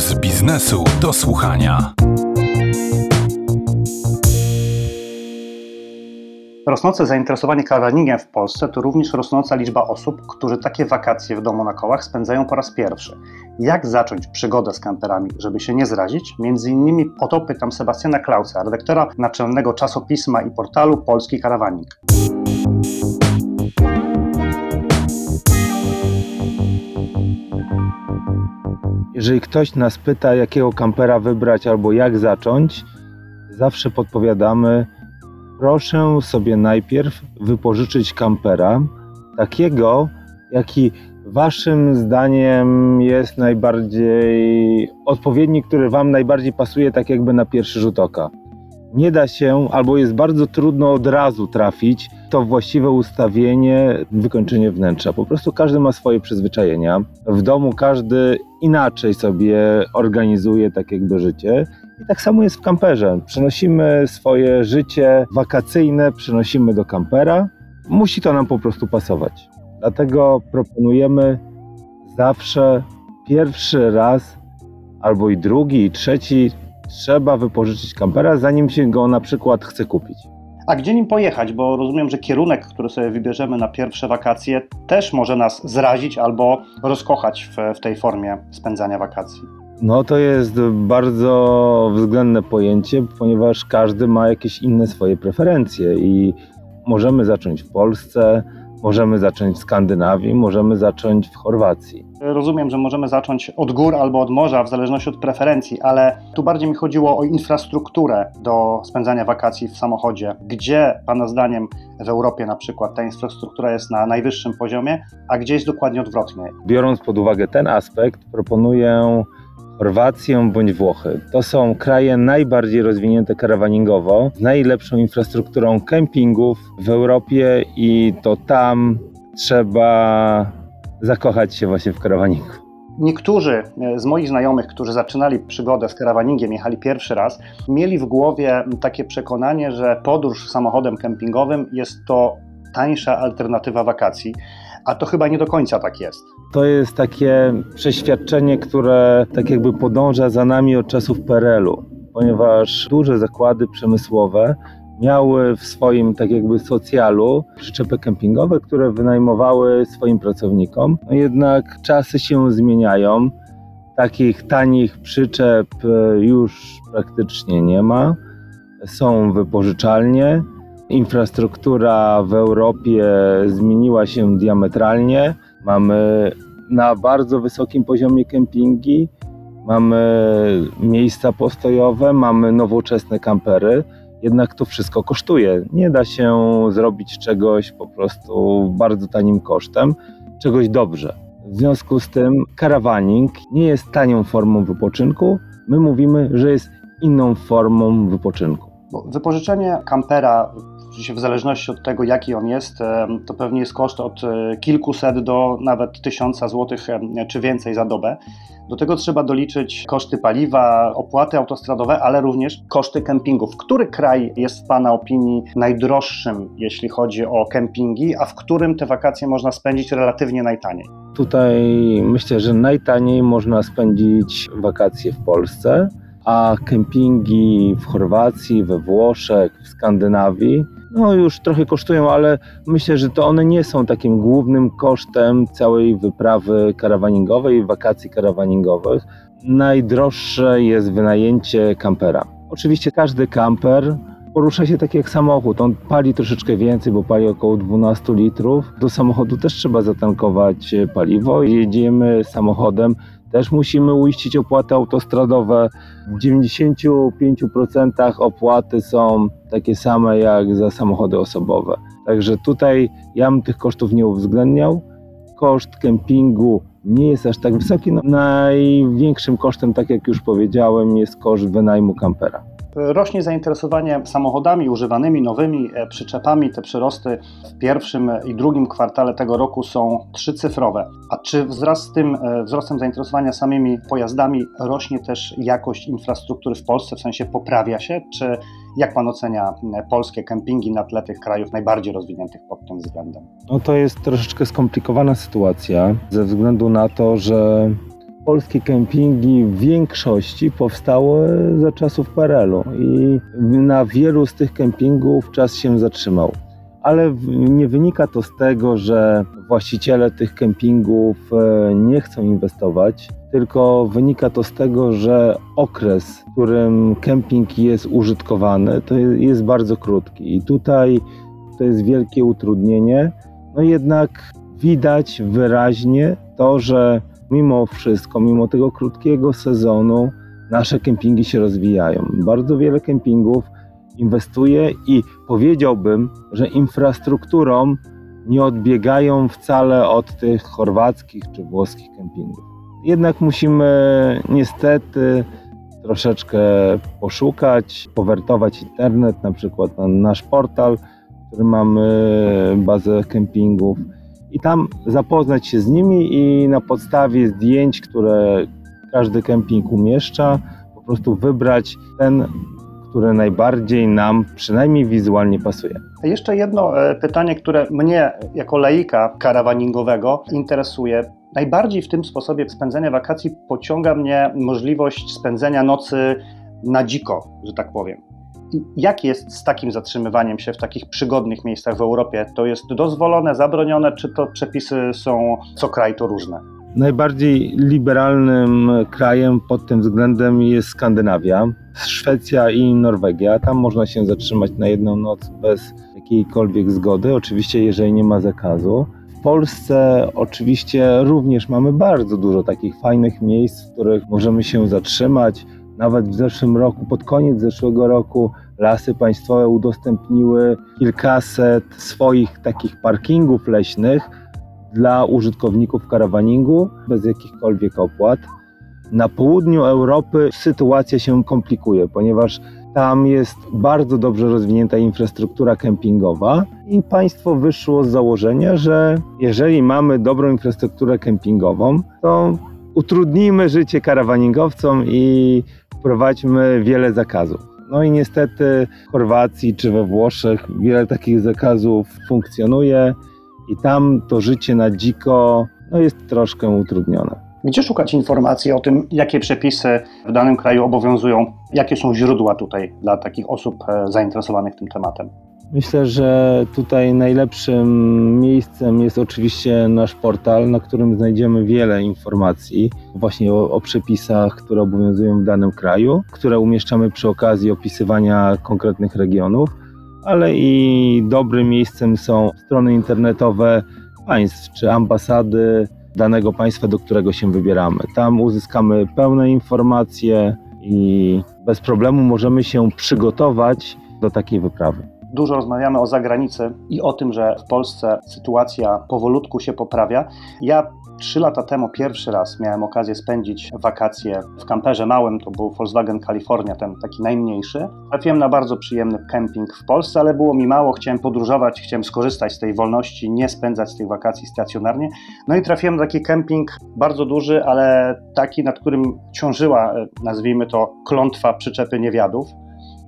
z biznesu do słuchania. Rosnące zainteresowanie karawanningiem w Polsce to również rosnąca liczba osób, którzy takie wakacje w domu na kołach spędzają po raz pierwszy. Jak zacząć przygodę z kamperami, żeby się nie zrazić? Między innymi o to pytam Sebastiana Klausa, redaktora naczelnego czasopisma i portalu Polski Karawaning. Jeżeli ktoś nas pyta, jakiego kampera wybrać albo jak zacząć, zawsze podpowiadamy, proszę sobie najpierw wypożyczyć kampera, takiego, jaki waszym zdaniem jest najbardziej odpowiedni, który wam najbardziej pasuje, tak jakby na pierwszy rzut oka. Nie da się, albo jest bardzo trudno od razu trafić to właściwe ustawienie, wykończenie wnętrza. Po prostu każdy ma swoje przyzwyczajenia. W domu każdy inaczej sobie organizuje tak jakby życie. I tak samo jest w kamperze. Przenosimy swoje życie wakacyjne, przenosimy do kampera. Musi to nam po prostu pasować. Dlatego proponujemy zawsze pierwszy raz, albo i drugi, i trzeci, trzeba wypożyczyć kampera, zanim się go na przykład chce kupić. A gdzie nim pojechać? Bo rozumiem, że kierunek, który sobie wybierzemy na pierwsze wakacje, też może nas zrazić albo rozkochać w, w tej formie spędzania wakacji. No to jest bardzo względne pojęcie, ponieważ każdy ma jakieś inne swoje preferencje i możemy zacząć w Polsce, możemy zacząć w Skandynawii, możemy zacząć w Chorwacji. Rozumiem, że możemy zacząć od gór albo od morza, w zależności od preferencji, ale tu bardziej mi chodziło o infrastrukturę do spędzania wakacji w samochodzie. Gdzie, Pana zdaniem, w Europie na przykład ta infrastruktura jest na najwyższym poziomie, a gdzie jest dokładnie odwrotnie? Biorąc pod uwagę ten aspekt, proponuję Chorwację bądź Włochy. To są kraje najbardziej rozwinięte karawaningowo, z najlepszą infrastrukturą kempingów w Europie i to tam trzeba zakochać się właśnie w karawaningu. Niektórzy z moich znajomych, którzy zaczynali przygodę z karawaningiem, jechali pierwszy raz, mieli w głowie takie przekonanie, że podróż samochodem kempingowym jest to tańsza alternatywa wakacji, a to chyba nie do końca tak jest. To jest takie przeświadczenie, które tak jakby podąża za nami od czasów PRL-u, ponieważ duże zakłady przemysłowe miały w swoim tak jakby socjalu przyczepy kempingowe, które wynajmowały swoim pracownikom. No jednak czasy się zmieniają. Takich tanich przyczep e, już praktycznie nie ma. Są wypożyczalnie. Infrastruktura w Europie zmieniła się diametralnie. Mamy na bardzo wysokim poziomie kempingi, mamy miejsca postojowe, mamy nowoczesne kampery jednak to wszystko kosztuje. Nie da się zrobić czegoś po prostu bardzo tanim kosztem, czegoś dobrze. W związku z tym karawaning nie jest tanią formą wypoczynku. My mówimy, że jest inną formą wypoczynku. Bo wypożyczenie kampera w zależności od tego, jaki on jest, to pewnie jest koszt od e, kilkuset do nawet tysiąca złotych czy więcej za dobę. Do tego trzeba doliczyć koszty paliwa, opłaty autostradowe, ale również koszty kempingów. Który kraj jest w Pana opinii najdroższym, jeśli chodzi o kempingi, a w którym te wakacje można spędzić relatywnie najtaniej? Tutaj myślę, że najtaniej można spędzić wakacje w Polsce, a kempingi w Chorwacji, we Włoszech, w Skandynawii no już trochę kosztują, ale myślę, że to one nie są takim głównym kosztem całej wyprawy karawaningowej, wakacji karawaningowych. Najdroższe jest wynajęcie kampera. Oczywiście każdy kamper porusza się tak jak samochód. On pali troszeczkę więcej, bo pali około 12 litrów. Do samochodu też trzeba zatankować paliwo. Jedziemy samochodem też musimy uiścić opłaty autostradowe. W 95% opłaty są takie same jak za samochody osobowe. Także tutaj ja bym tych kosztów nie uwzględniał. Koszt kempingu nie jest aż tak wysoki. No, największym kosztem, tak jak już powiedziałem, jest koszt wynajmu kampera. Rośnie zainteresowanie samochodami używanymi, nowymi e, przyczepami. Te przyrosty w pierwszym i drugim kwartale tego roku są trzycyfrowe. A czy wraz z tym e, wzrostem zainteresowania samymi pojazdami rośnie też jakość infrastruktury w Polsce, w sensie poprawia się? Czy jak Pan ocenia polskie kempingi na tle tych krajów najbardziej rozwiniętych pod tym względem? No to jest troszeczkę skomplikowana sytuacja ze względu na to, że polskie kempingi w większości powstały za czasów PRL-u i na wielu z tych kempingów czas się zatrzymał. Ale nie wynika to z tego, że właściciele tych kempingów e, nie chcą inwestować, tylko wynika to z tego, że okres, w którym kemping jest użytkowany, to je- jest bardzo krótki. I tutaj to jest wielkie utrudnienie. No jednak widać wyraźnie to, że mimo wszystko, mimo tego krótkiego sezonu, nasze kempingi się rozwijają. Bardzo wiele kempingów inwestuje i powiedziałbym, że infrastrukturą nie odbiegają wcale od tych chorwackich czy włoskich kempingów. Jednak musimy niestety troszeczkę poszukać, powertować internet, na przykład na nasz portal, w którym mamy bazę kempingów i tam zapoznać się z nimi i na podstawie zdjęć, które każdy kemping umieszcza, po prostu wybrać ten, który najbardziej nam przynajmniej wizualnie pasuje. Jeszcze jedno e, pytanie, które mnie jako laika karawaningowego interesuje. Najbardziej w tym sposobie spędzenia wakacji pociąga mnie możliwość spędzenia nocy na dziko, że tak powiem. Jak jest z takim zatrzymywaniem się w takich przygodnych miejscach w Europie? To jest dozwolone, zabronione, czy to przepisy są co kraj to różne? Najbardziej liberalnym krajem pod tym względem jest Skandynawia, Szwecja i Norwegia. Tam można się zatrzymać na jedną noc bez jakiejkolwiek zgody, oczywiście jeżeli nie ma zakazu. W Polsce oczywiście również mamy bardzo dużo takich fajnych miejsc, w których możemy się zatrzymać. Nawet w zeszłym roku, pod koniec zeszłego roku, lasy państwowe udostępniły kilkaset swoich takich parkingów leśnych, dla użytkowników karawaningu bez jakichkolwiek opłat. Na południu Europy sytuacja się komplikuje, ponieważ tam jest bardzo dobrze rozwinięta infrastruktura kempingowa i państwo wyszło z założenia, że jeżeli mamy dobrą infrastrukturę kempingową, to utrudnijmy życie karawaningowcom i wprowadźmy wiele zakazów. No i niestety w Chorwacji czy we Włoszech wiele takich zakazów funkcjonuje i tam to życie na dziko no, jest troszkę utrudnione. Gdzie szukać informacji o tym, jakie przepisy w danym kraju obowiązują? Jakie są źródła tutaj dla takich osób e, zainteresowanych tym tematem? Myślę, że tutaj najlepszym miejscem jest oczywiście nasz portal, na którym znajdziemy wiele informacji właśnie o, o przepisach, które obowiązują w danym kraju, które umieszczamy przy okazji opisywania konkretnych regionów, ale i dobrym miejscem są strony internetowe państw czy ambasady danego państwa, do którego się wybieramy. Tam uzyskamy pełne informacje i bez problemu możemy się przygotować do takiej wyprawy. Dużo rozmawiamy o zagranicy i o tym, że w Polsce sytuacja powolutku się poprawia. Ja trzy lata temu pierwszy raz miałem okazję spędzić wakacje w kamperze małym, to był Volkswagen California, ten taki najmniejszy. Trafiłem na bardzo przyjemny kemping w Polsce, ale było mi mało, chciałem podróżować, chciałem skorzystać z tej wolności, nie spędzać tych wakacji stacjonarnie. No i trafiłem na taki kemping bardzo duży, ale taki, nad którym ciążyła, e, nazwijmy to, klątwa przyczepy niewiadów.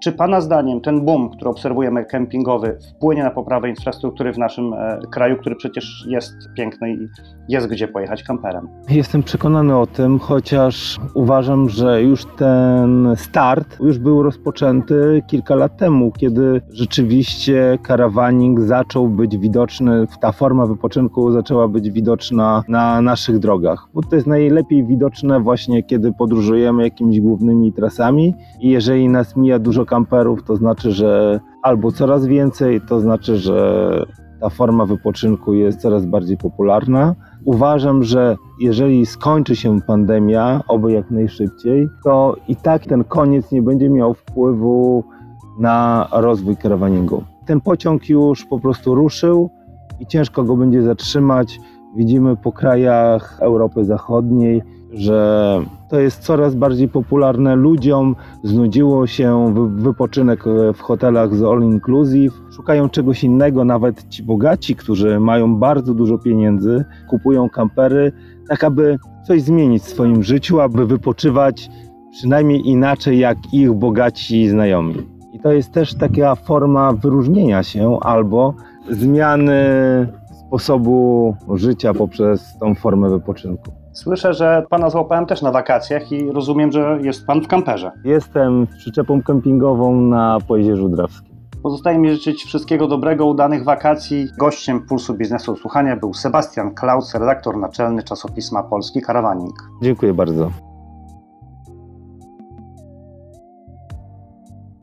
Czy Pana zdaniem ten boom, który obserwujemy kempingowy, wpłynie na poprawę infrastruktury w naszym e, kraju, który przecież jest piękny i jest gdzie pojechać kamperem? Jestem przekonany o tym, chociaż uważam, że już ten start już był rozpoczęty kilka lat temu, kiedy rzeczywiście karawaning zaczął być widoczny, ta forma wypoczynku zaczęła być widoczna na naszych drogach. Bo to jest najlepiej widoczne właśnie, kiedy podróżujemy jakimiś głównymi trasami i jeżeli nas mija dużo kamperów, to znaczy, że albo coraz więcej, to znaczy, że ta forma wypoczynku jest coraz bardziej popularna. Uważam, że jeżeli skończy się pandemia, oby jak najszybciej, to i tak ten koniec nie będzie miał wpływu na rozwój karawaningu. Ten pociąg już po prostu ruszył i ciężko go będzie zatrzymać. Widzimy po krajach Europy Zachodniej, że to jest coraz bardziej popularne. Ludziom znudziło się wy- wypoczynek e, w hotelach z all inclusive. Szukają czegoś innego, nawet ci bogaci, którzy mają bardzo dużo pieniędzy, kupują kampery, tak aby coś zmienić w swoim życiu, aby wypoczywać przynajmniej inaczej jak ich bogaci znajomi. I to jest też taka forma wyróżnienia się albo zmiany sposobu życia poprzez tą formę wypoczynku. Słyszę, że pana złapałem też na wakacjach i rozumiem, że jest pan w kamperze. Jestem przyczepą kempingową na Pojezierzu Drawskim. Pozostaje mi życzyć wszystkiego dobrego, udanych wakacji. Gościem Pulsu Biznesu Słuchania był Sebastian Klaus, redaktor naczelny czasopisma Polski Karawaning. Dziękuję bardzo.